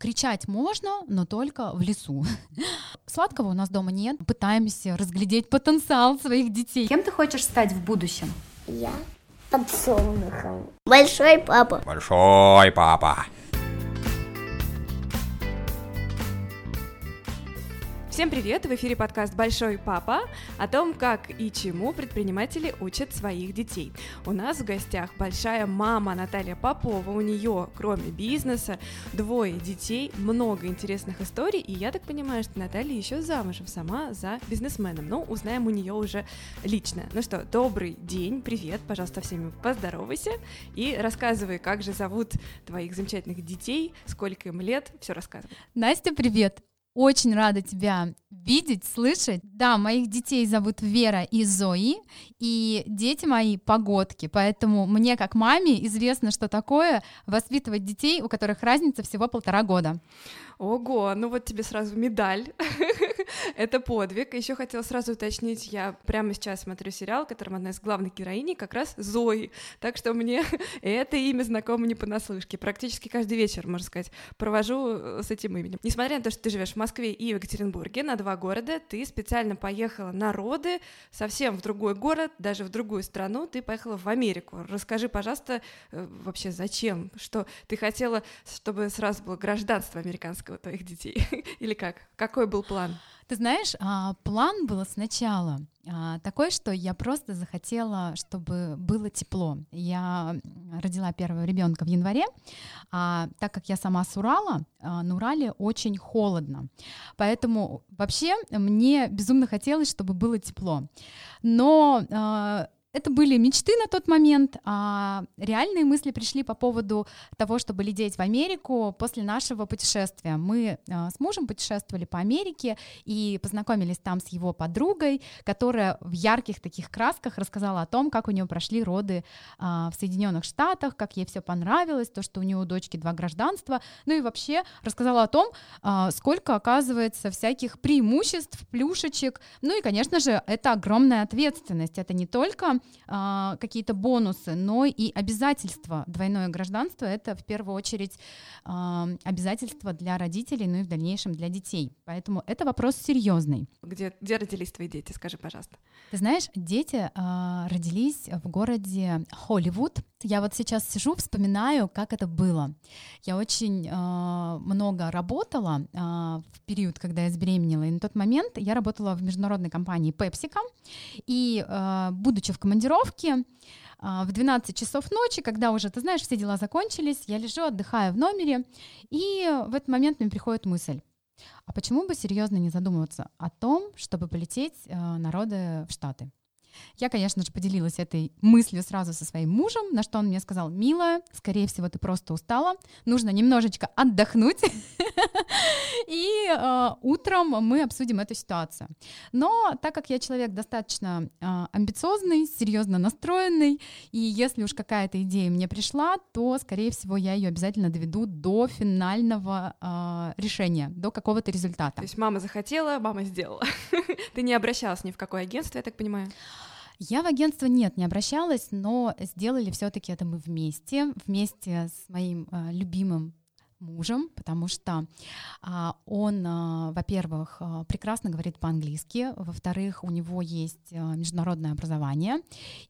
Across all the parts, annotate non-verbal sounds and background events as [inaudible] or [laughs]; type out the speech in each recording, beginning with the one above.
кричать можно, но только в лесу. [laughs] Сладкого у нас дома нет. Пытаемся разглядеть потенциал своих детей. Кем ты хочешь стать в будущем? Я подсолнухом. Большой папа. Большой папа. Всем привет! В эфире подкаст «Большой папа» о том, как и чему предприниматели учат своих детей. У нас в гостях большая мама Наталья Попова. У нее, кроме бизнеса, двое детей, много интересных историй. И я так понимаю, что Наталья еще замужем сама за бизнесменом. Но узнаем у нее уже лично. Ну что, добрый день, привет, пожалуйста, всеми поздоровайся и рассказывай, как же зовут твоих замечательных детей, сколько им лет, все рассказывай. Настя, привет! Очень рада тебя видеть, слышать. Да, моих детей зовут Вера и Зои, и дети мои погодки, поэтому мне как маме известно, что такое воспитывать детей, у которых разница всего полтора года. Ого, ну вот тебе сразу медаль. [laughs] Это подвиг. Еще хотела сразу уточнить, я прямо сейчас смотрю сериал, в котором одна из главных героиней как раз Зои. Так что мне [laughs] это имя знакомо не понаслышке. Практически каждый вечер, можно сказать, провожу э, с этим именем. Несмотря на то, что ты живешь в Москве и в Екатеринбурге, на два города, ты специально поехала на роды совсем в другой город, даже в другую страну, ты поехала в Америку. Расскажи, пожалуйста, э, вообще зачем? Что ты хотела, чтобы сразу было гражданство американское? У твоих детей? [laughs] Или как? Какой был план? Ты знаешь, а, план был сначала а, такой, что я просто захотела, чтобы было тепло. Я родила первого ребенка в январе, а так как я сама с Урала, а, на Урале очень холодно. Поэтому вообще мне безумно хотелось, чтобы было тепло. Но это были мечты на тот момент, а реальные мысли пришли по поводу того, чтобы лететь в Америку после нашего путешествия. Мы а, с мужем путешествовали по Америке и познакомились там с его подругой, которая в ярких таких красках рассказала о том, как у нее прошли роды а, в Соединенных Штатах, как ей все понравилось, то, что у нее у дочки два гражданства, ну и вообще рассказала о том, а, сколько оказывается всяких преимуществ, плюшечек, ну и, конечно же, это огромная ответственность, это не только а, какие-то бонусы, но и обязательства. Двойное гражданство — это в первую очередь а, обязательство для родителей, ну и в дальнейшем для детей. Поэтому это вопрос серьезный. Где, где родились твои дети, скажи, пожалуйста? Ты знаешь, дети а, родились в городе Холливуд. Я вот сейчас сижу, вспоминаю, как это было. Я очень а, много работала а, в период, когда я забеременела, и на тот момент я работала в международной компании PepsiCo, и а, будучи в командировке, а, в 12 часов ночи, когда уже, ты знаешь, все дела закончились, я лежу, отдыхаю в номере, и в этот момент мне приходит мысль, а почему бы серьезно не задумываться о том, чтобы полететь э, народы в Штаты? Я, конечно же, поделилась этой мыслью сразу со своим мужем, на что он мне сказал, милая, скорее всего, ты просто устала, нужно немножечко отдохнуть, [laughs] и э, утром мы обсудим эту ситуацию. Но так как я человек достаточно э, амбициозный, серьезно настроенный, и если уж какая-то идея мне пришла, то, скорее всего, я ее обязательно доведу до финального э, решения, до какого-то результата. То есть мама захотела, мама сделала. [laughs] Ты не обращалась ни в какое агентство, я так понимаю? Я в агентство нет, не обращалась, но сделали все-таки это мы вместе, вместе с моим э, любимым мужем, потому что а, он, а, во-первых, а, прекрасно говорит по-английски, во-вторых, у него есть а, международное образование,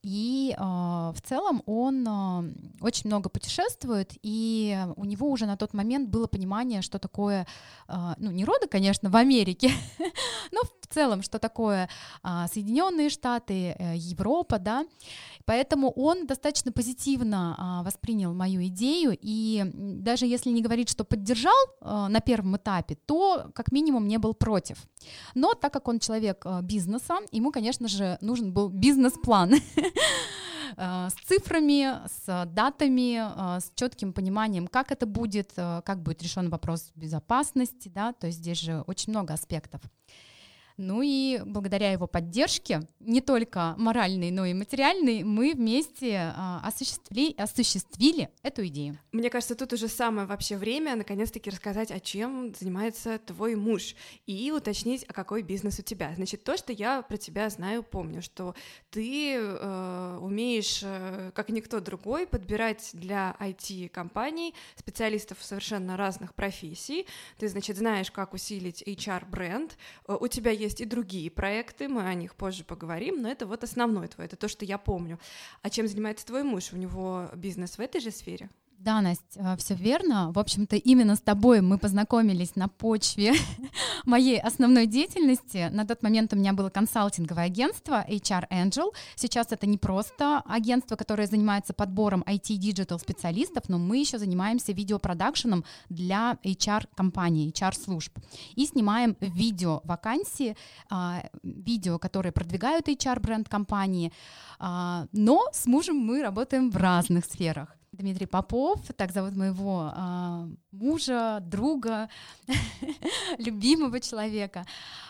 и а, в целом он а, очень много путешествует, и у него уже на тот момент было понимание, что такое, а, ну, не роды, конечно, в Америке, [laughs] но в целом, что такое а, Соединенные Штаты, э, Европа, да, поэтому он достаточно позитивно воспринял мою идею, и даже если не говорить говорит, что поддержал э, на первом этапе, то как минимум не был против. Но так как он человек э, бизнеса, ему, конечно же, нужен был бизнес-план [laughs] э, с цифрами, с датами, э, с четким пониманием, как это будет, э, как будет решен вопрос безопасности, да, то есть здесь же очень много аспектов. Ну и благодаря его поддержке, не только моральной, но и материальной, мы вместе а, осуществили, осуществили эту идею. Мне кажется, тут уже самое вообще время наконец-таки рассказать, о чем занимается твой муж, и уточнить, а какой бизнес у тебя. Значит, то, что я про тебя знаю, помню, что ты э, умеешь, э, как никто другой, подбирать для IT-компаний специалистов совершенно разных профессий. Ты, значит, знаешь, как усилить HR-бренд. Э, у тебя есть есть и другие проекты, мы о них позже поговорим, но это вот основной твой, это то, что я помню. А чем занимается твой муж? У него бизнес в этой же сфере? Да, Настя, все верно. В общем-то, именно с тобой мы познакомились на почве [laughs] моей основной деятельности. На тот момент у меня было консалтинговое агентство HR Angel. Сейчас это не просто агентство, которое занимается подбором IT-digital специалистов, но мы еще занимаемся видеопродакшеном для HR-компаний, HR-служб. И снимаем видео вакансии, а, видео, которые продвигают HR-бренд компании. А, но с мужем мы работаем в разных сферах. Дмитрий Попов, так зовут моего а, мужа, друга, [laughs] любимого человека.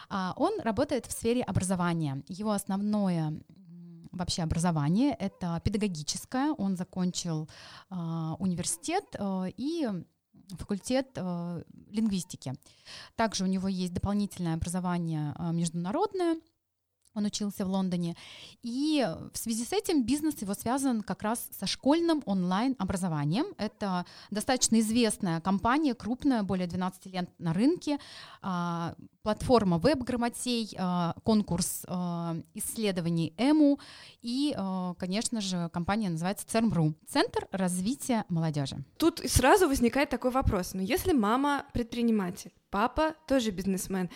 А, он работает в сфере образования. Его основное вообще образование это педагогическое. Он закончил а, университет а, и факультет э, лингвистики. Также у него есть дополнительное образование э, международное, он учился в Лондоне. И в связи с этим бизнес его связан как раз со школьным онлайн-образованием. Это достаточно известная компания, крупная, более 12 лет на рынке. А, платформа веб-грамотей, а, конкурс а, исследований ЭМУ и, конечно же, компания называется ЦЕРМРУ — Центр развития молодежи. Тут сразу возникает такой вопрос. Но если мама предприниматель, папа тоже бизнесмен,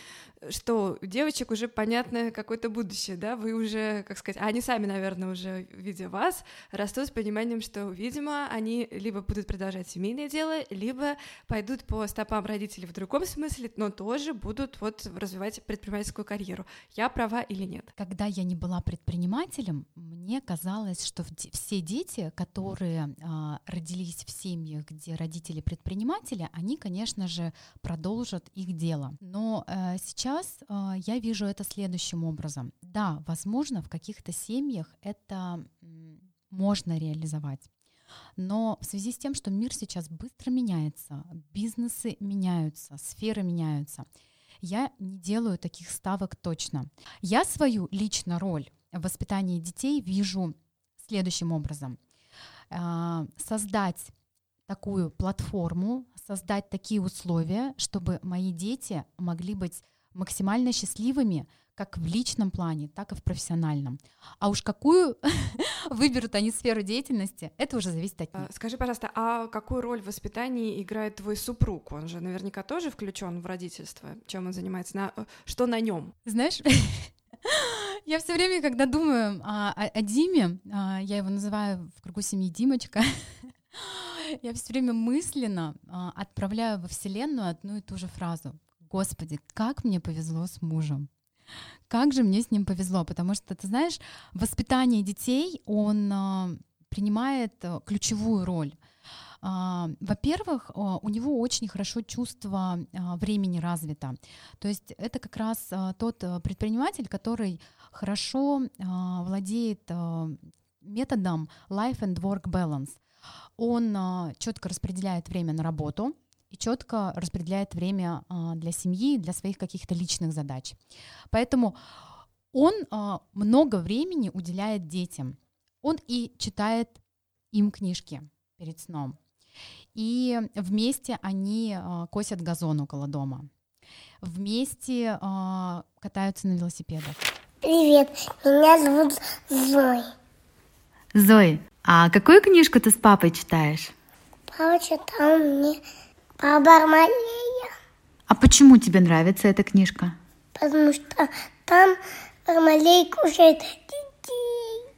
что у девочек уже понятно какое-то будущее, да, вы уже, как сказать, а они сами, наверное, уже, видя вас, растут с пониманием, что, видимо, они либо будут продолжать семейное дело, либо пойдут по стопам родителей в другом смысле, но тоже будут вот развивать предпринимательскую карьеру. Я права или нет? Когда я не была предпринимателем, мне казалось, что все дети, которые а, родились в семьях, где родители предприниматели, они, конечно же, продолжат их дело. Но сейчас сейчас э, я вижу это следующим образом. Да, возможно, в каких-то семьях это можно реализовать. Но в связи с тем, что мир сейчас быстро меняется, бизнесы меняются, сферы меняются, я не делаю таких ставок точно. Я свою личную роль в воспитании детей вижу следующим образом. А, создать такую платформу, создать такие условия, чтобы мои дети могли быть максимально счастливыми как в личном плане, так и в профессиональном. А уж какую [laughs] выберут они сферу деятельности, это уже зависит от них. А, скажи, пожалуйста, а какую роль в воспитании играет твой супруг? Он же наверняка тоже включен в родительство. Чем он занимается? На... Э, что на нем? Знаешь, [laughs] я все время, когда думаю о, о, о Диме, а, я его называю в кругу семьи Димочка, [laughs] я все время мысленно а, отправляю во Вселенную одну и ту же фразу. Господи, как мне повезло с мужем. Как же мне с ним повезло, потому что, ты знаешь, воспитание детей, он э, принимает э, ключевую роль. Э, во-первых, э, у него очень хорошо чувство времени развито. То есть это как раз тот э, предприниматель, который хорошо владеет методом life and work balance. Он четко распределяет время на работу, и четко распределяет время а, для семьи, для своих каких-то личных задач. Поэтому он а, много времени уделяет детям. Он и читает им книжки перед сном. И вместе они а, косят газон около дома. Вместе катаются на велосипедах. Привет, меня зовут Зой. Зои, а какую книжку ты с папой читаешь? Папа читал мне Бармалея. А почему тебе нравится эта книжка? Потому что там Бармалей кушает детей.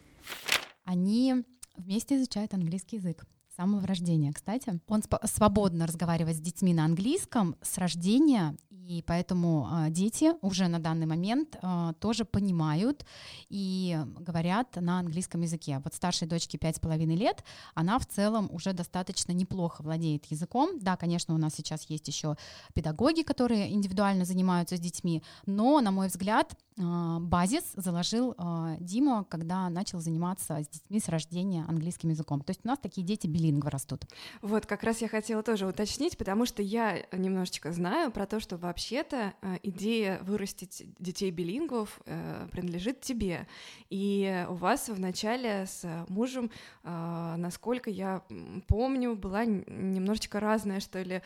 Они вместе изучают английский язык с самого рождения. Кстати, он свободно разговаривает с детьми на английском с рождения, и поэтому э, дети уже на данный момент э, тоже понимают и говорят на английском языке. Вот старшей дочке пять с половиной лет, она в целом уже достаточно неплохо владеет языком. Да, конечно, у нас сейчас есть еще педагоги, которые индивидуально занимаются с детьми, но, на мой взгляд, э, базис заложил Дима, когда начал заниматься с детьми с рождения английским языком. То есть у нас такие дети билингвы растут. Вот, как раз я хотела тоже уточнить, потому что я немножечко знаю про то, что вообще-то э, идея вырастить детей билингвов э, принадлежит тебе. И у вас вначале с мужем, э, насколько я помню, была немножечко разная, что ли,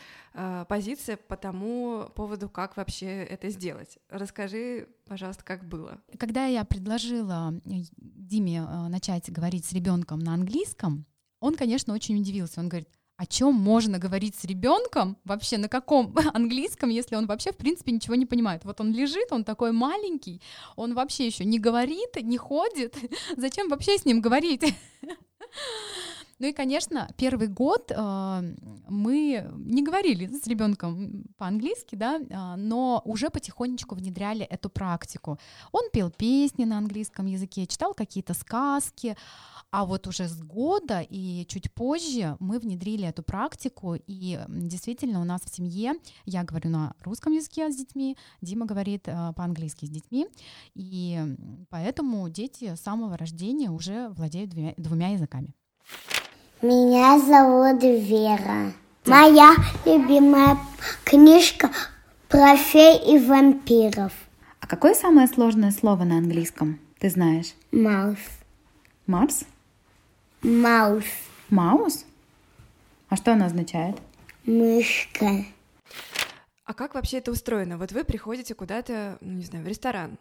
позиция по тому поводу, как вообще это сделать. Расскажи, пожалуйста, как было. Когда я предложила Диме начать говорить с ребенком на английском, он, конечно, очень удивился. Он говорит, о чем можно говорить с ребенком вообще на каком [laughs] английском, если он вообще в принципе ничего не понимает. Вот он лежит, он такой маленький, он вообще еще не говорит, не ходит. [laughs] Зачем вообще с ним говорить? [laughs] Ну и, конечно, первый год э, мы не говорили с ребенком по-английски, да, э, но уже потихонечку внедряли эту практику. Он пел песни на английском языке, читал какие-то сказки, а вот уже с года и чуть позже мы внедрили эту практику, и действительно у нас в семье я говорю на русском языке с детьми, Дима говорит э, по-английски с детьми, и поэтому дети с самого рождения уже владеют двумя, двумя языками. Меня зовут Вера. Моя любимая книжка про фей и вампиров. А какое самое сложное слово на английском? Ты знаешь? Маус. Марс? Маус. Маус? А что она означает? Мышка. А как вообще это устроено? Вот вы приходите куда-то, ну не знаю, в ресторан,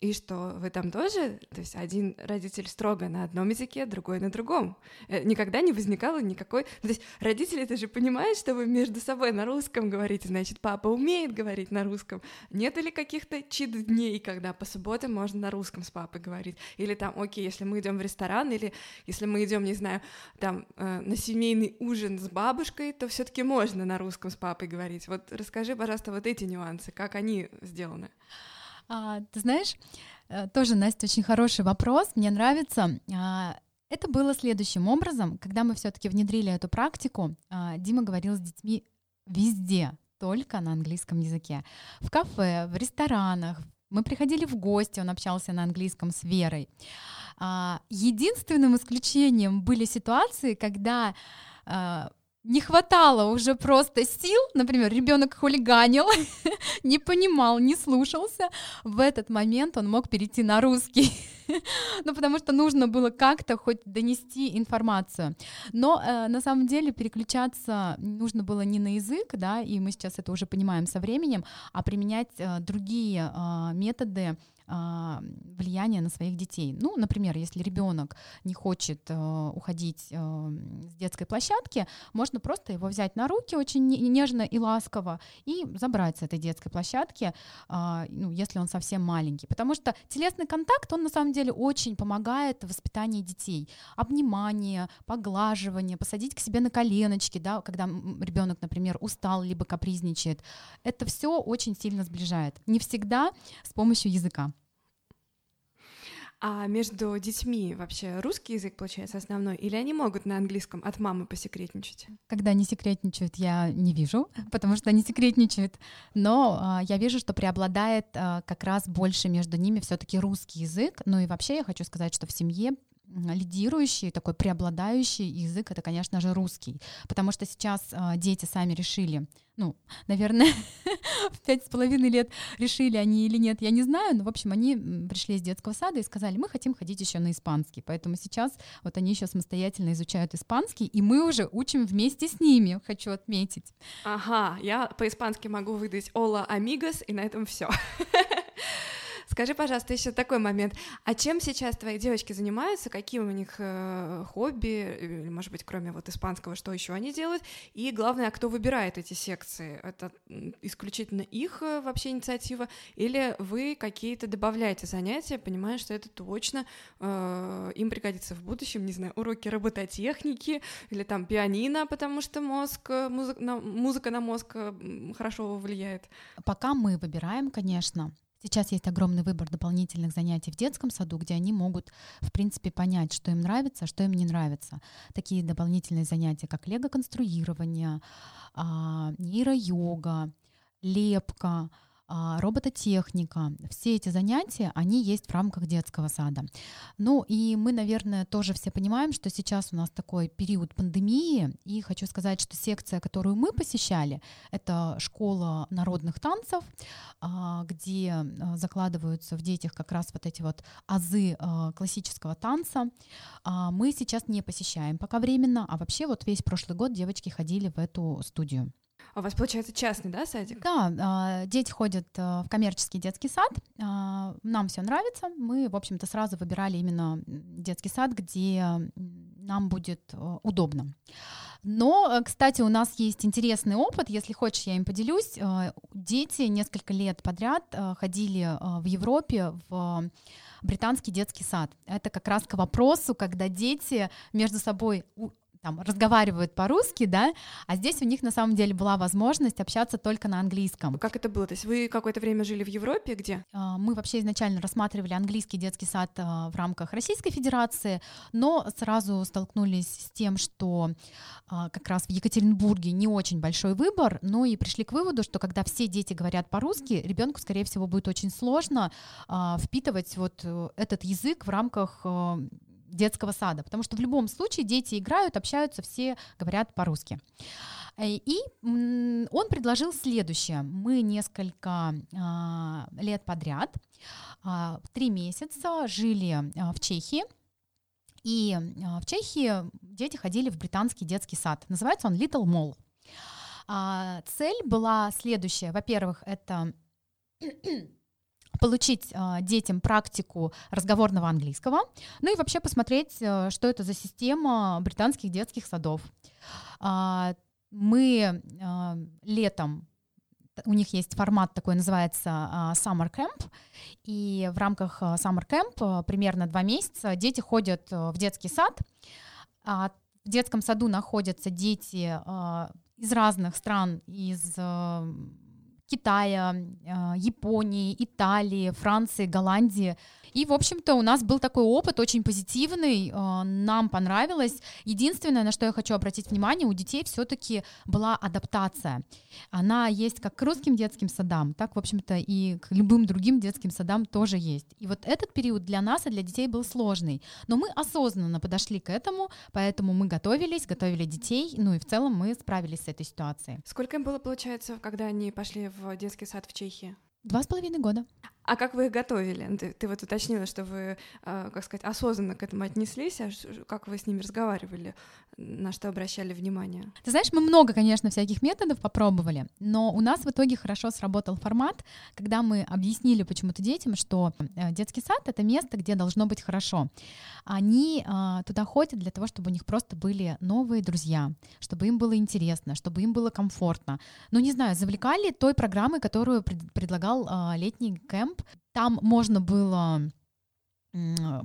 и что вы там тоже, то есть один родитель строго на одном языке, другой на другом. Э, никогда не возникало никакой... То есть родители это же понимают, что вы между собой на русском говорите, значит, папа умеет говорить на русском. Нет ли каких-то чит-дней, когда по субботам можно на русском с папой говорить? Или там, окей, если мы идем в ресторан, или если мы идем, не знаю, там э, на семейный ужин с бабушкой, то все таки можно на русском с папой говорить. Вот расскажи, пожалуйста, вот эти нюансы, как они сделаны. А, ты знаешь, э, тоже, Настя, очень хороший вопрос, мне нравится. А, это было следующим образом, когда мы все-таки внедрили эту практику, а, Дима говорил с детьми везде, только на английском языке. В кафе, в ресторанах, мы приходили в гости, он общался на английском с Верой. А, единственным исключением были ситуации, когда не хватало уже просто сил, например, ребенок хулиганил, [laughs] не понимал, не слушался, в этот момент он мог перейти на русский, [laughs] ну потому что нужно было как-то хоть донести информацию. Но э, на самом деле переключаться нужно было не на язык, да, и мы сейчас это уже понимаем со временем, а применять э, другие э, методы влияние на своих детей. Ну, например, если ребенок не хочет э, уходить э, с детской площадки, можно просто его взять на руки очень нежно и ласково и забрать с этой детской площадки, э, ну, если он совсем маленький. Потому что телесный контакт, он на самом деле очень помогает в воспитании детей. Обнимание, поглаживание, посадить к себе на коленочки, да, когда ребенок, например, устал либо капризничает. Это все очень сильно сближает. Не всегда с помощью языка. А между детьми вообще русский язык получается основной, или они могут на английском от мамы посекретничать? Когда они секретничают, я не вижу, [laughs] потому что они секретничают. Но э, я вижу, что преобладает э, как раз больше между ними все-таки русский язык. Ну и вообще я хочу сказать, что в семье лидирующий, такой преобладающий язык это, конечно же, русский, потому что сейчас э, дети сами решили, ну, наверное, [laughs] в пять с половиной лет решили они или нет, я не знаю, но, в общем, они пришли из детского сада и сказали, мы хотим ходить еще на испанский, поэтому сейчас вот они еще самостоятельно изучают испанский, и мы уже учим вместе с ними, хочу отметить. Ага, я по-испански могу выдать «Ола, амигос», и на этом все. [laughs] Скажи, пожалуйста, еще такой момент. А чем сейчас твои девочки занимаются? Какие у них э, хобби? Или, может быть, кроме вот испанского, что еще они делают? И главное, а кто выбирает эти секции? Это исключительно их э, вообще инициатива? Или вы какие-то добавляете занятия, понимая, что это точно э, им пригодится в будущем? Не знаю, уроки робототехники или там пианино, потому что мозг, э, музыка на, музыка на мозг э, хорошо влияет? Пока мы выбираем, конечно. Сейчас есть огромный выбор дополнительных занятий в детском саду, где они могут, в принципе, понять, что им нравится, что им не нравится. Такие дополнительные занятия, как лего-конструирование, а, нейро-йога, лепка — а, робототехника. Все эти занятия, они есть в рамках детского сада. Ну и мы, наверное, тоже все понимаем, что сейчас у нас такой период пандемии, и хочу сказать, что секция, которую мы посещали, это школа народных танцев, а, где а, закладываются в детях как раз вот эти вот азы классического танца. Мы сейчас не посещаем пока временно, а вообще вот весь прошлый год девочки ходили в эту студию. А у вас, получается, частный, да, садик? Да, а, дети ходят а, в коммерческий детский сад. А, нам все нравится. Мы, в общем-то, сразу выбирали именно детский сад, где нам будет удобно. Но, кстати, у нас есть интересный опыт, если хочешь, я им поделюсь. Дети несколько лет подряд ходили в Европе в британский детский сад. Это как раз к вопросу, когда дети между собой там разговаривают по-русски, да, а здесь у них на самом деле была возможность общаться только на английском. Как это было? То есть вы какое-то время жили в Европе, где? А, мы вообще изначально рассматривали английский детский сад а, в рамках Российской Федерации, но сразу столкнулись с тем, что а, как раз в Екатеринбурге не очень большой выбор, но и пришли к выводу, что когда все дети говорят по-русски, ребенку, скорее всего, будет очень сложно впитывать вот э, этот язык в рамках детского сада, потому что в любом случае дети играют, общаются, все говорят по-русски. Э, и он предложил следующее. Мы несколько а, лет подряд, а, три месяца жили а, в Чехии, и в Чехии дети ходили в британский детский сад. Называется он Little Mall. Цель была следующая. Во-первых, это получить э, детям практику разговорного английского, ну и вообще посмотреть, э, что это за система британских детских садов. Э, мы э, летом у них есть формат такой, называется Summer Camp, и в рамках Summer Camp примерно два месяца дети ходят uh, в детский сад, в детском саду находятся дети из разных стран, из Китая, а, Японии, Италии, Франции, Голландии. И, в общем-то, у нас был такой опыт очень позитивный, а, нам понравилось. Единственное, на что я хочу обратить внимание, у детей все-таки была адаптация. Она есть как к русским детским садам, так, в общем-то, и к любым другим детским садам тоже есть. И вот этот период для нас и для детей был сложный. Но мы осознанно подошли к этому, поэтому мы готовились, готовили детей, ну и в целом мы справились с этой ситуацией. Сколько им было, получается, когда они пошли в детский сад в Чехии? Два с половиной года. А как вы их готовили? Ты, ты вот уточнила, что вы, э, как сказать, осознанно к этому отнеслись, а как вы с ними разговаривали, на что обращали внимание? Ты знаешь, мы много, конечно, всяких методов попробовали, но у нас в итоге хорошо сработал формат, когда мы объяснили почему-то детям, что э, детский сад — это место, где должно быть хорошо. Они э, туда ходят для того, чтобы у них просто были новые друзья, чтобы им было интересно, чтобы им было комфортно. Ну, не знаю, завлекали той программой, которую пред предлагал э, летний кэмп, там можно было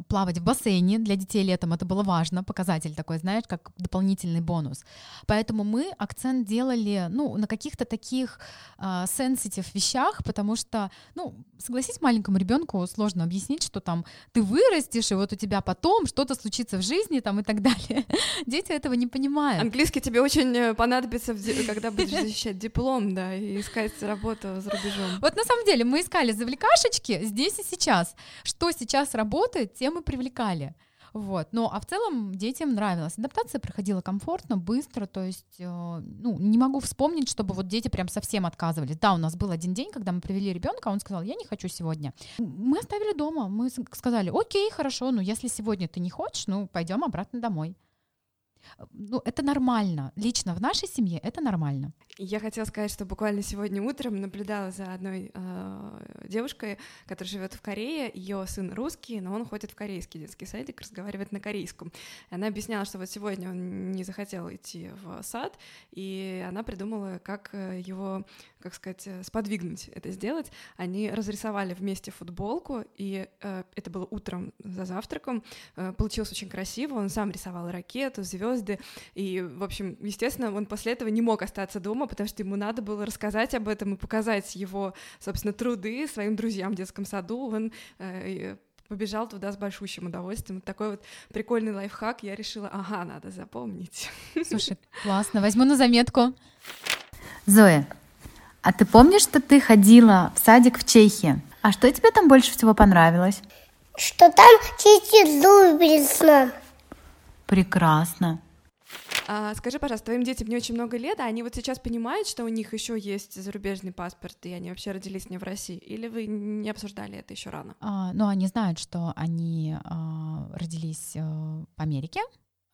плавать в бассейне для детей летом, это было важно, показатель такой, знаешь, как дополнительный бонус. Поэтому мы акцент делали, ну, на каких-то таких сенситив uh, вещах, потому что, ну, согласись, маленькому ребенку сложно объяснить, что там ты вырастешь, и вот у тебя потом что-то случится в жизни, там, и так [laughs] далее. Дети этого не понимают. Английский тебе очень э, понадобится, [laughs] когда будешь защищать диплом, да, и искать работу за рубежом. Вот на самом деле мы искали завлекашечки здесь и сейчас. Что сейчас работает, работает, тем и привлекали. Вот. Но, а в целом детям нравилось. Адаптация проходила комфортно, быстро, то есть, э, ну, не могу вспомнить, чтобы вот дети прям совсем отказывались. Да, у нас был один день, когда мы привели ребенка, он сказал, я не хочу сегодня. Мы оставили дома, мы сказали, окей, хорошо, но если сегодня ты не хочешь, ну, пойдем обратно домой. Ну, это нормально. Лично в нашей семье это нормально. Я хотела сказать, что буквально сегодня утром наблюдала за одной э, девушкой, которая живет в Корее. Ее сын русский, но он ходит в корейский детский садик, разговаривает на корейском. Она объясняла, что вот сегодня он не захотел идти в сад, и она придумала, как э, его, как сказать, э, сподвигнуть это сделать. Они разрисовали вместе футболку, и э, это было утром за завтраком. Э, получилось очень красиво. Он сам рисовал ракету, звезды, и, в общем, естественно, он после этого не мог остаться дома дома, потому что ему надо было рассказать об этом и показать его, собственно, труды своим друзьям в детском саду. Он э, побежал туда с большущим удовольствием. Такой вот прикольный лайфхак. Я решила, ага, надо запомнить. Слушай, классно, возьму на заметку. Зоя, а ты помнишь, что ты ходила в садик в Чехии? А что тебе там больше всего понравилось? Что там чистит зубы перед сном. Прекрасно. А, скажи, пожалуйста, твоим детям не очень много лет, а они вот сейчас понимают, что у них еще есть зарубежный паспорт, и они вообще родились не в России? Или вы не обсуждали это еще рано? А, ну, они знают, что они а, родились а, в Америке,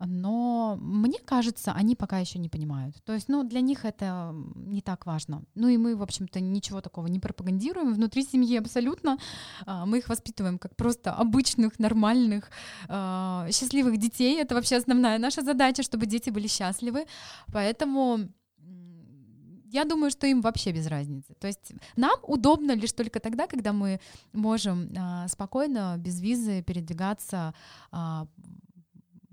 но мне кажется, они пока еще не понимают. То есть, ну, для них это не так важно. Ну и мы, в общем-то, ничего такого не пропагандируем внутри семьи абсолютно. А, мы их воспитываем как просто обычных, нормальных, а, счастливых детей. Это вообще основная наша задача, чтобы дети были счастливы. Поэтому я думаю, что им вообще без разницы. То есть нам удобно лишь только тогда, когда мы можем а, спокойно, без визы передвигаться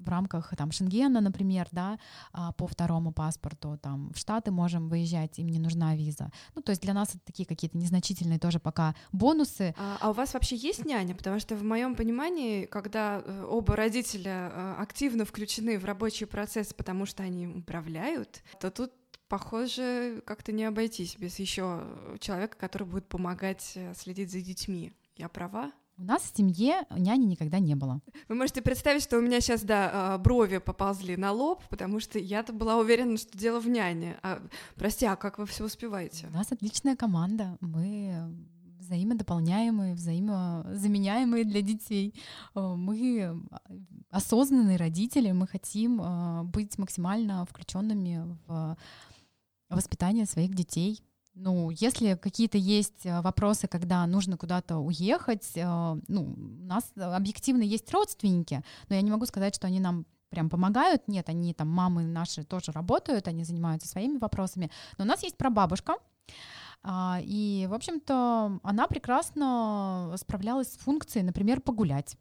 в рамках там Шенгена, например, да, а, по второму паспорту, там в Штаты можем выезжать, им не нужна виза. Ну, то есть для нас это такие какие-то незначительные тоже пока бонусы. А, а у вас вообще есть няня? Потому что в моем понимании, когда э, оба родителя э, активно включены в рабочий процесс, потому что они управляют, то тут похоже, как-то не обойтись без еще человека, который будет помогать э, следить за детьми. Я права? У нас в семье няни никогда не было. Вы можете представить, что у меня сейчас, да, а, брови поползли на лоб, потому что я-то была уверена, что дело в няне. А, прости, а как вы все успеваете? У нас отличная команда. Мы взаимодополняемые, взаимозаменяемые для детей. Э, мы осознанные родители, мы хотим э, быть максимально включенными в воспитание своих детей. Ну, если какие-то есть э, вопросы, когда нужно куда-то уехать, э, ну, у нас объективно есть родственники, но я не могу сказать, что они нам прям помогают. Нет, они там, мамы наши тоже работают, они занимаются своими вопросами. Но у нас есть прабабушка, и, в общем-то, она прекрасно справлялась с функцией, например, погулять.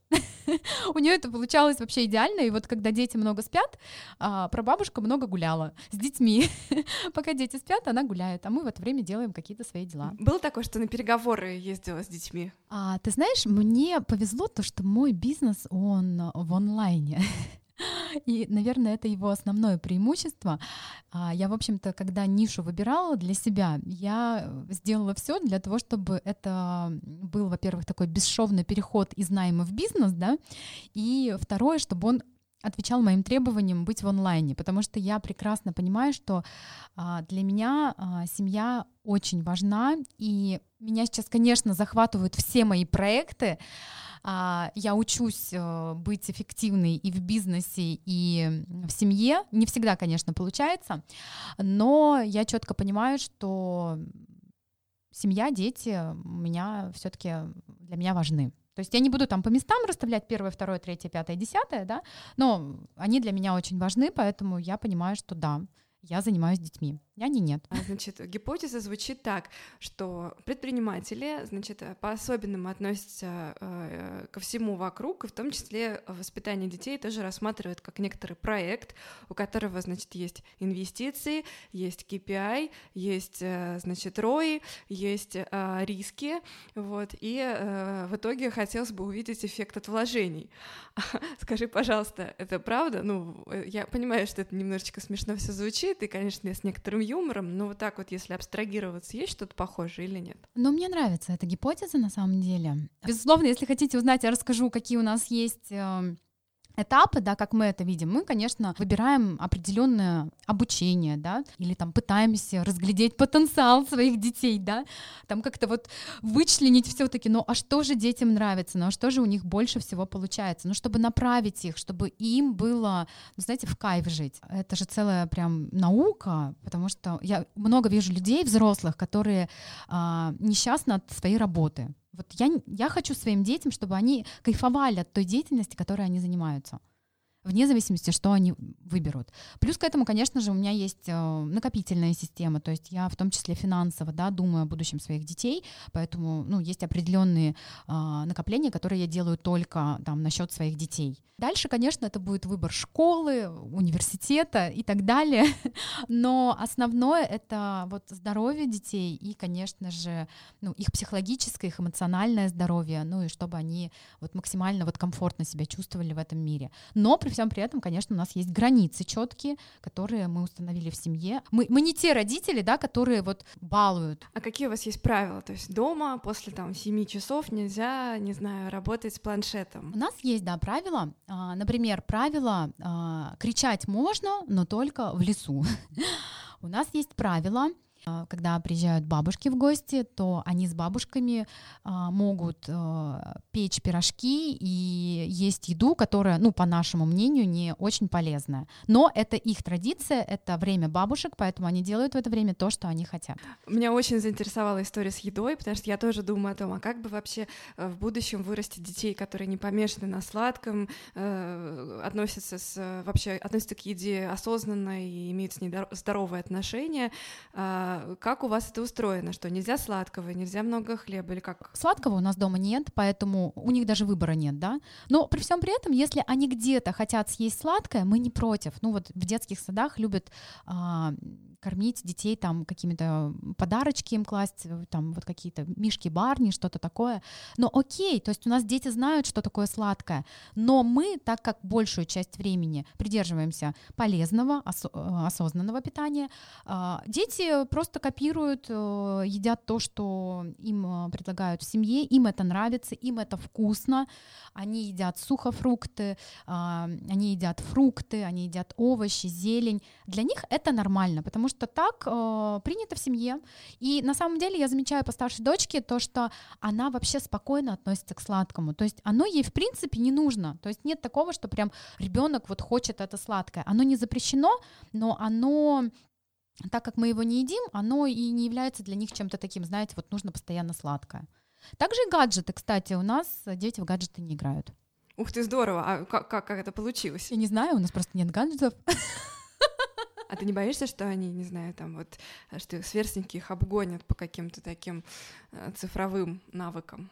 [laughs] У нее это получалось вообще идеально. И вот когда дети много спят, а, прабабушка много гуляла с детьми. [laughs] Пока дети спят, она гуляет, а мы в это время делаем какие-то свои дела. Было такое, что на переговоры ездила с детьми? А, ты знаешь, мне повезло то, что мой бизнес, он в онлайне. [laughs] И, наверное, это его основное преимущество. А, я, в общем-то, когда нишу выбирала для себя, я сделала все для того, чтобы это был, во-первых, такой бесшовный переход из найма в бизнес, да, и второе, чтобы он отвечал моим требованиям быть в онлайне, потому что я прекрасно понимаю, что а, для меня а, семья очень важна, и меня сейчас, конечно, захватывают все мои проекты, я учусь э, быть эффективной и в бизнесе, и в семье. Не всегда, конечно, получается, но я четко понимаю, что семья, дети у меня все-таки для меня важны. То есть я не буду там по местам расставлять первое, второе, третье, пятое, десятое, да, но они для меня очень важны, поэтому я понимаю, что да, я занимаюсь детьми. Няни нет. А, значит, гипотеза звучит так, что предприниматели, значит, по-особенному относятся э, ко всему вокруг, и в том числе воспитание детей тоже рассматривают как некоторый проект, у которого, значит, есть инвестиции, есть KPI, есть, э, значит, ROI, есть э, риски, вот, и э, в итоге хотелось бы увидеть эффект от вложений. [laughs] Скажи, пожалуйста, это правда? Ну, э, я понимаю, что это немножечко смешно все звучит, и, конечно, с некоторым юмором, но вот так вот, если абстрагироваться, есть что-то похожее или нет? Ну, мне нравится эта гипотеза на самом деле. Безусловно, если хотите узнать, я расскажу, какие у нас есть эм, этапы, да, как мы это видим, мы, конечно, выбираем определенное обучение, да, или там пытаемся разглядеть потенциал своих детей, да, там как-то вот вычленить все-таки, ну а что же детям нравится, ну а что же у них больше всего получается, ну чтобы направить их, чтобы им было, ну, знаете, в кайф жить. Это же целая прям наука, потому что я много вижу людей взрослых, которые а, несчастны от своей работы, вот я, я хочу своим детям, чтобы они кайфовали от той деятельности, которой они занимаются вне зависимости, что они выберут. Плюс к этому, конечно же, у меня есть э, накопительная система, то есть я в том числе финансово, да, думаю о будущем своих детей, поэтому, ну, есть определенные э, накопления, которые я делаю только там насчет своих детей. Дальше, конечно, это будет выбор школы, университета и так далее, [laughs] но основное это вот здоровье детей и, конечно же, ну, их психологическое, их эмоциональное здоровье, ну и чтобы они вот максимально вот комфортно себя чувствовали в этом мире. Но всем при этом, конечно, у нас есть границы четкие, которые мы установили в семье. Мы, мы не те родители, да, которые вот балуют. А какие у вас есть правила? То есть дома после там 7 часов нельзя, не знаю, работать с планшетом? У нас есть, да, правила. А, например, правило а, кричать можно, но только в лесу. [laughs] У нас есть правило когда приезжают бабушки в гости, то они с бабушками а, могут а, печь пирожки и есть еду, которая, ну, по нашему мнению, не очень полезная. Но это их традиция, это время бабушек, поэтому они делают в это время то, что они хотят. Меня очень заинтересовала история с едой, потому что я тоже думаю о том, а как бы вообще э, в будущем вырастить детей, которые не помешаны на сладком, э, относятся с, вообще относятся к еде осознанно и имеют с ней здоровые отношения. Как у вас это устроено? Что нельзя сладкого, нельзя много хлеба или как? Сладкого у нас дома нет, поэтому у них даже выбора нет, да. Но при всем при этом, если они где-то хотят съесть сладкое, мы не против. Ну вот в детских садах любят а, кормить детей там какими-то подарочки им класть, э, там вот какие-то мишки барни, что-то такое. Но окей, то есть у нас дети знают, что такое сладкое, но мы, так как большую часть времени придерживаемся полезного, ос- э, осознанного питания, а, дети просто копируют, э, едят то, что им предлагают в семье, им это нравится, им это вкусно, они едят сухофрукты, а, они едят фрукты, они едят овощи, зелень. Для них это нормально, потому что что так э, принято в семье. И на самом деле я замечаю по старшей дочке то, что она вообще спокойно относится к сладкому. То есть оно ей в принципе не нужно. То есть нет такого, что прям ребенок вот хочет это сладкое. Оно не запрещено, но оно так как мы его не едим, оно и не является для них чем-то таким, знаете, вот нужно постоянно сладкое. Также и гаджеты, кстати, у нас дети в гаджеты не играют. Ух ты, здорово! А как, как, как это получилось? Я не знаю, у нас просто нет гаджетов. [laughs] А ты не боишься, что они, не знаю, там вот, что сверстники их обгонят по каким-то таким э, цифровым навыкам?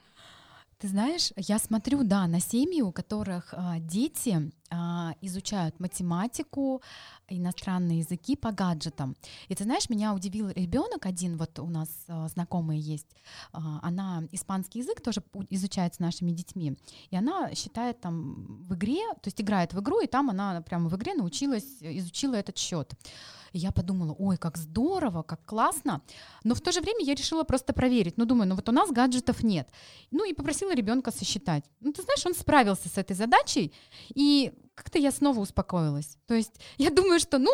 Ты знаешь, я смотрю, да, на семьи, у которых а, дети а, изучают математику, иностранные языки по гаджетам. И ты знаешь, меня удивил ребенок один, вот у нас а, знакомая есть, а, она испанский язык тоже изучает с нашими детьми, и она считает там в игре, то есть играет в игру, и там она прямо в игре научилась, изучила этот счет. И я подумала, ой, как здорово, как классно. Но в то же время я решила просто проверить. Ну, думаю, ну вот у нас гаджетов нет. Ну и попросила ребенка сосчитать. Ну, ты знаешь, он справился с этой задачей. И как-то я снова успокоилась. То есть [laughs] я думаю, что, ну,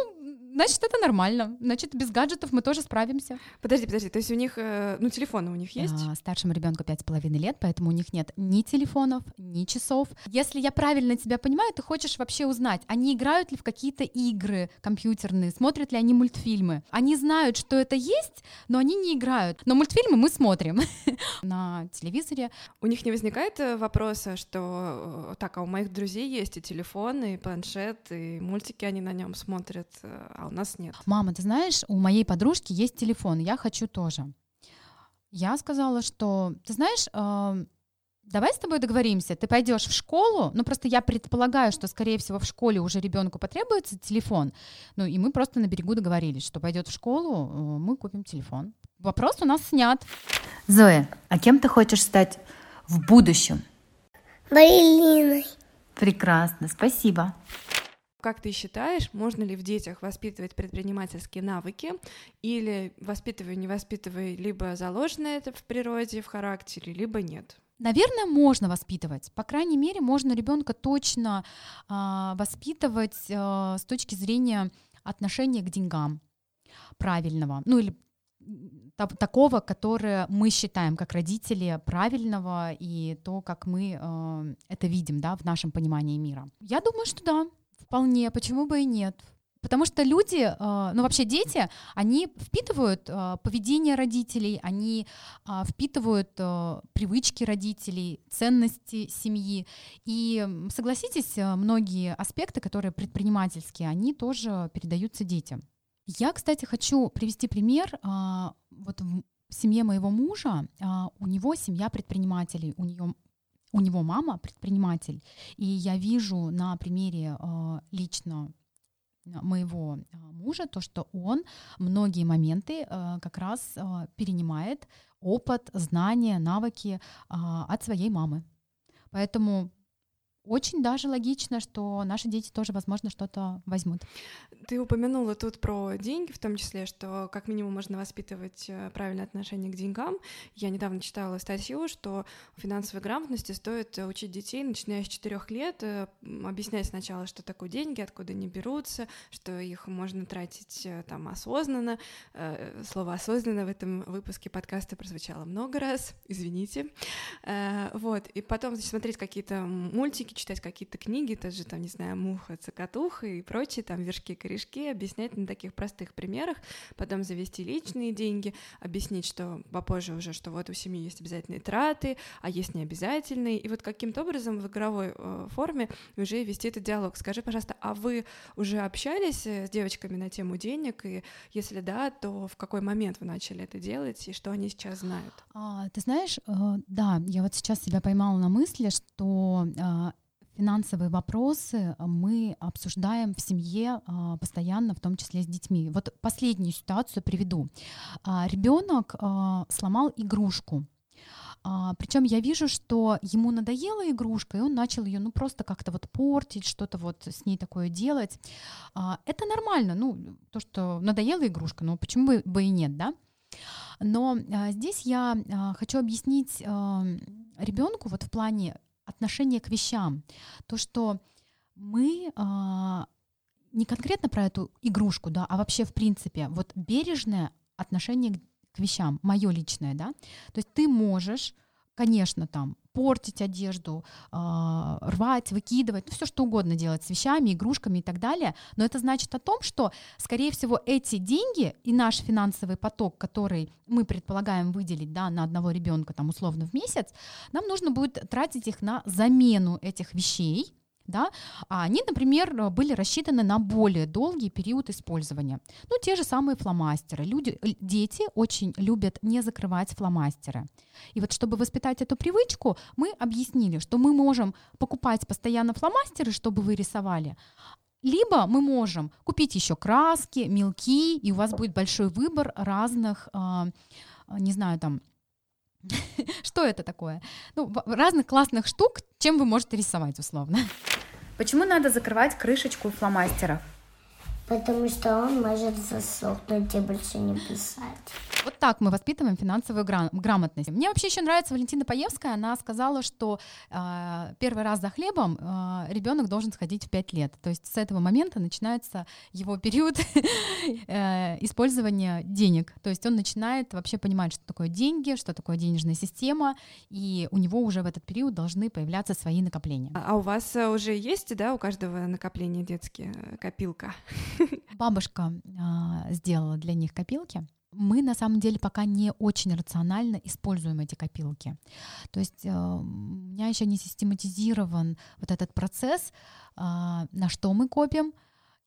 значит, это нормально. Значит, без гаджетов мы тоже справимся. Подожди, подожди, то есть у них, э, ну, телефоны у них есть? А, старшему ребенку пять с половиной лет, поэтому у них нет ни телефонов, ни часов. Если я правильно тебя понимаю, ты хочешь вообще узнать, они играют ли в какие-то игры компьютерные, смотрят ли они мультфильмы. Они знают, что это есть, но они не играют. Но мультфильмы мы смотрим [laughs] на телевизоре. У них не возникает э, вопроса, что э, так, а у моих друзей есть и телефон, и планшет, и мультики они на нем смотрят, а у нас нет. Мама, ты знаешь, у моей подружки есть телефон, я хочу тоже. Я сказала, что, ты знаешь, э, давай с тобой договоримся, ты пойдешь в школу, ну просто я предполагаю, что, скорее всего, в школе уже ребенку потребуется телефон, ну и мы просто на берегу договорились, что пойдет в школу, э, мы купим телефон. Вопрос у нас снят. Зоя, а кем ты хочешь стать в будущем? Балериной. Прекрасно, спасибо. Как ты считаешь, можно ли в детях воспитывать предпринимательские навыки или воспитывая, не воспитывая, либо заложено это в природе, в характере, либо нет? Наверное, можно воспитывать. По крайней мере, можно ребенка точно э, воспитывать э, с точки зрения отношения к деньгам правильного, ну или такого, которое мы считаем как родители правильного и то, как мы э, это видим, да, в нашем понимании мира. Я думаю, что да, вполне. Почему бы и нет? Потому что люди, э, ну вообще дети, они впитывают э, поведение родителей, они э, впитывают привычки родителей, ценности семьи. И согласитесь, многие аспекты, которые предпринимательские, они тоже передаются детям. Я, кстати, хочу привести пример. Вот в семье моего мужа у него семья предпринимателей, у нее у него мама предприниматель, и я вижу на примере лично моего а, мужа, то, что он многие моменты а, как раз а, перенимает опыт, знания, навыки от своей мамы. Поэтому очень даже логично, что наши дети тоже, возможно, что-то возьмут. Ты упомянула тут про деньги, в том числе, что как минимум можно воспитывать э, правильное отношение к деньгам. Я недавно читала статью, что финансовой грамотности стоит учить детей, начиная с четырех лет, э, объяснять сначала, что такое деньги, откуда они берутся, что их можно тратить э, там осознанно. Слово осознанно в этом выпуске подкаста прозвучало много раз, извините. Вот, и потом, значит, смотреть какие-то мультики, читать какие-то книги, тоже там, не знаю, муха, цокотуха и прочие, там, вершки, корешки, объяснять на таких простых примерах, потом завести личные деньги, объяснить, что попозже уже, что вот у семьи есть обязательные траты, а есть необязательные, и вот каким-то образом в игровой э, форме уже вести этот диалог. Скажи, пожалуйста, а вы уже общались э, с девочками на тему денег, и если да, то в какой момент вы начали это делать, и что они сейчас знают? А, ты знаешь, э, да, я вот сейчас себя поймала на мысли, что а, финансовые вопросы мы обсуждаем в семье а, постоянно, в том числе с детьми. Вот последнюю ситуацию приведу. А, Ребенок а, сломал игрушку. Причем я вижу, что ему надоела игрушка, и он начал ее ну просто как-то вот портить, что-то вот с ней такое делать. Это нормально, ну то, что надоела игрушка, ну почему бы и нет, да? Но здесь я хочу объяснить ребенку вот в плане отношение к вещам. То, что мы а, не конкретно про эту игрушку, да, а вообще в принципе вот бережное отношение к, вещам, мое личное, да. То есть ты можешь, конечно, там портить одежду, э, рвать, выкидывать, ну все что угодно делать с вещами, игрушками и так далее. Но это значит о том, что, скорее всего, эти деньги и наш финансовый поток, который мы предполагаем выделить да, на одного ребенка там условно в месяц, нам нужно будет тратить их на замену этих вещей, да, а они, например, были рассчитаны на более долгий период использования. Ну, те же самые фломастеры. Люди, дети очень любят не закрывать фломастеры. И вот чтобы воспитать эту привычку, мы объяснили, что мы можем покупать постоянно фломастеры, чтобы вы рисовали, либо мы можем купить еще краски, мелки, и у вас будет большой выбор разных, а, не знаю, там, [laughs] что это такое? Ну, разных классных штук, чем вы можете рисовать условно. Почему надо закрывать крышечку фломастеров? Потому что он может засохнуть и больше не писать. Вот так мы воспитываем финансовую грам- грамотность. Мне вообще еще нравится Валентина Паевская. Она сказала, что э, первый раз за хлебом э, ребенок должен сходить в 5 лет. То есть с этого момента начинается его период [laughs] э, использования денег. То есть он начинает вообще понимать, что такое деньги, что такое денежная система, и у него уже в этот период должны появляться свои накопления. А, а у вас уже есть, да, у каждого накопления детские э, копилка? [laughs] Бабушка э, сделала для них копилки мы на самом деле пока не очень рационально используем эти копилки. То есть э, у меня еще не систематизирован вот этот процесс, э, на что мы копим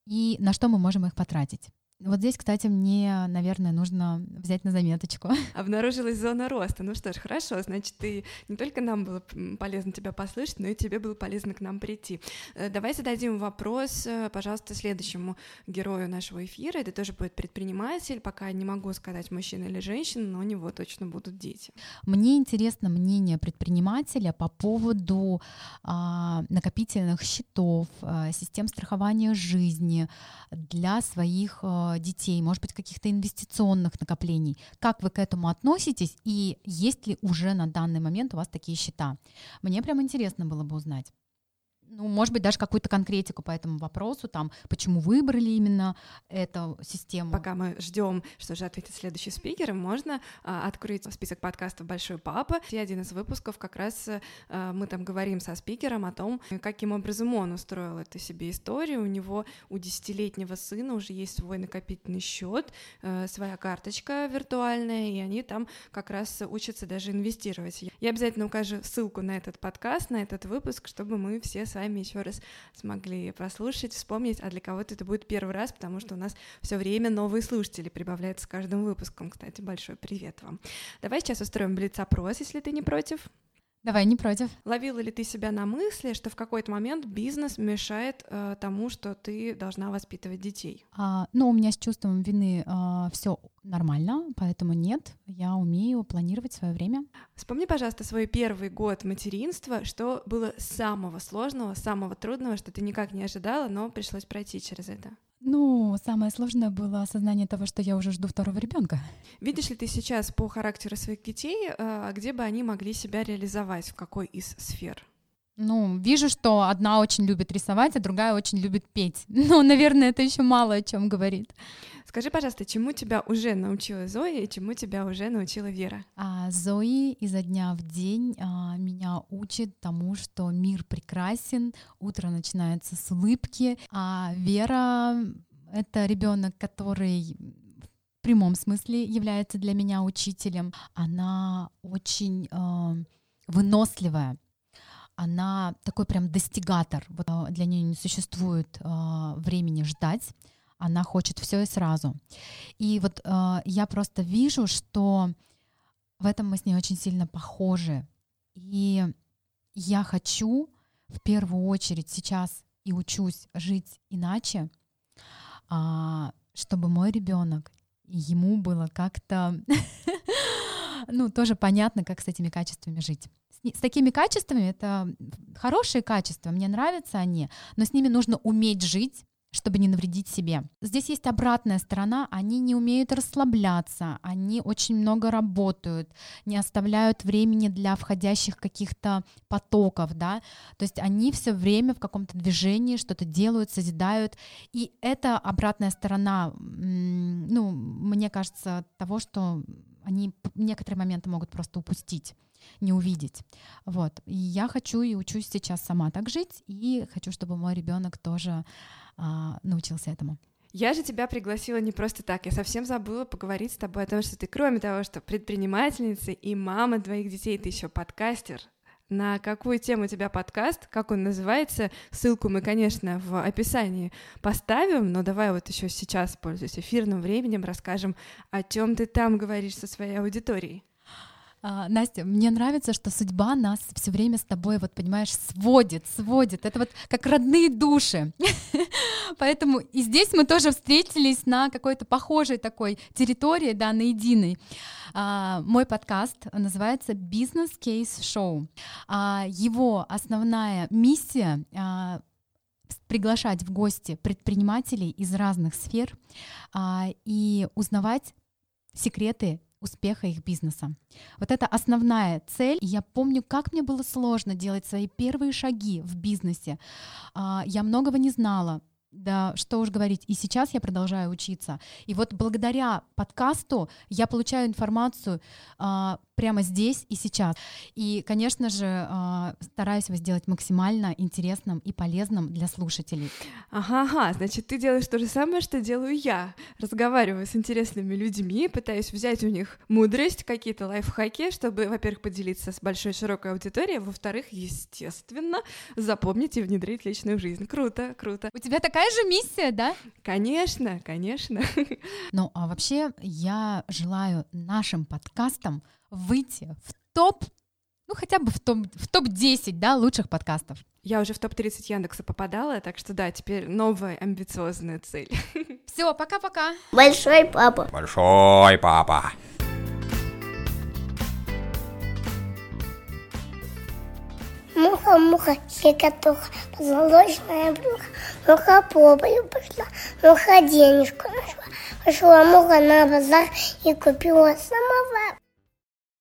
и на что мы можем их потратить. Вот здесь, кстати, мне, наверное, нужно взять на заметочку. [laughs] Обнаружилась зона роста. Ну что ж, хорошо, значит, ты не только нам было полезно тебя послышать, но и тебе было полезно к нам прийти. Э, давай зададим вопрос, э, пожалуйста, следующему герою нашего эфира. Это тоже будет предприниматель. Пока не могу сказать, мужчина или женщина, но у него точно будут дети. Мне интересно мнение предпринимателя по поводу а, накопительных счетов, а, систем страхования жизни для своих а, детей, может быть, каких-то инвестиционных накоплений. Как вы к этому относитесь и есть ли уже на данный момент у вас такие счета? Мне прям интересно было бы узнать ну, может быть, даже какую-то конкретику по этому вопросу, там, почему выбрали именно эту систему. Пока мы ждем, что же ответит следующий спикер, можно а, открыть список подкастов «Большой папа». И один из выпусков как раз а, мы там говорим со спикером о том, каким образом он устроил эту себе историю. У него у десятилетнего сына уже есть свой накопительный счет, а, своя карточка виртуальная, и они там как раз учатся даже инвестировать. Я обязательно укажу ссылку на этот подкаст, на этот выпуск, чтобы мы все с вами еще раз смогли прослушать, вспомнить, а для кого-то это будет первый раз, потому что у нас все время новые слушатели прибавляются с каждым выпуском. Кстати, большой привет вам. Давай сейчас устроим блиц-опрос, если ты не против. Давай, не против. Ловила ли ты себя на мысли, что в какой-то момент бизнес мешает э, тому, что ты должна воспитывать детей? А, ну, у меня с чувством вины э, а, все нормально, поэтому нет, я умею планировать свое время. Вспомни, пожалуйста, свой первый год материнства, что было самого сложного, самого трудного, что ты никак не ожидала, но пришлось пройти через это. Ну, самое сложное было осознание того, что я уже жду второго ребенка. Видишь ли ты сейчас по характеру своих детей, а, где бы они могли себя реализовать, в какой из сфер? Ну, вижу, что одна очень любит рисовать, а другая очень любит петь. [laughs] Ну, наверное, это еще мало о чем говорит. Скажи, пожалуйста, чему тебя уже научила Зоя и чему тебя уже научила Вера? А, Зои изо дня в день а, меня учит тому, что мир прекрасен, утро начинается с улыбки, а Вера — это ребенок, который в прямом смысле является для меня учителем. Она очень э, выносливая, она такой прям достигатор. Вот а, для нее не существует э, времени ждать, она хочет все и сразу. И вот э, я просто вижу, что в этом мы с ней очень сильно похожи. И я хочу в первую очередь сейчас и учусь жить иначе, а, чтобы мой ребенок ему было как-то, [laughs] ну, тоже понятно, как с этими качествами жить с такими качествами, это хорошие качества, мне нравятся они, но с ними нужно уметь жить, чтобы не навредить себе. Здесь есть обратная сторона, они не умеют расслабляться, они очень много работают, не оставляют времени для входящих каких-то потоков, да, то есть они все время в каком-то движении что-то делают, созидают, и это обратная сторона, ну, мне кажется, того, что они некоторые моменты могут просто упустить не увидеть. Вот. И я хочу и учусь сейчас сама так жить, и хочу, чтобы мой ребенок тоже а, научился этому. Я же тебя пригласила не просто так, я совсем забыла поговорить с тобой о том, что ты, кроме того, что предпринимательница и мама двоих детей, ты еще подкастер. На какую тему у тебя подкаст, как он называется, ссылку мы, конечно, в описании поставим, но давай вот еще сейчас, пользуясь эфирным временем, расскажем, о чем ты там говоришь со своей аудиторией. А, Настя, мне нравится, что судьба нас все время с тобой, вот понимаешь, сводит, сводит. Это вот как родные души. [laughs] Поэтому и здесь мы тоже встретились на какой-то похожей такой территории, да, на единой. А, мой подкаст называется «Бизнес Кейс Шоу». А, его основная миссия приглашать в гости предпринимателей из разных сфер а, и узнавать секреты успеха их бизнеса. Вот это основная цель. Я помню, как мне было сложно делать свои первые шаги в бизнесе. А, я многого не знала, да, что уж говорить. И сейчас я продолжаю учиться. И вот благодаря подкасту я получаю информацию а, прямо здесь и сейчас. И, конечно же, а, стараюсь его сделать максимально интересным и полезным для слушателей. Ага, ага, значит, ты делаешь то же самое, что делаю я. Разговариваю с интересными людьми, пытаюсь взять у них мудрость, какие-то лайфхаки, чтобы, во-первых, поделиться с большой широкой аудиторией, а во-вторых, естественно, запомнить и внедрить личную жизнь. Круто, круто. У тебя такая же миссия, да? Конечно, конечно. [laughs] Ну, а вообще я желаю нашим подкастам выйти в топ, ну хотя бы в топ, в топ-10, да, лучших подкастов. Я уже в топ-30 Яндекса попадала, так что да, теперь новая амбициозная цель. [laughs] Все, пока-пока. Большой папа. Большой папа. Муха-муха, щекотуха, позолоченная брюха, муха по полю пошла, муха денежку нашла, Пошла муха на базар и купила самовар.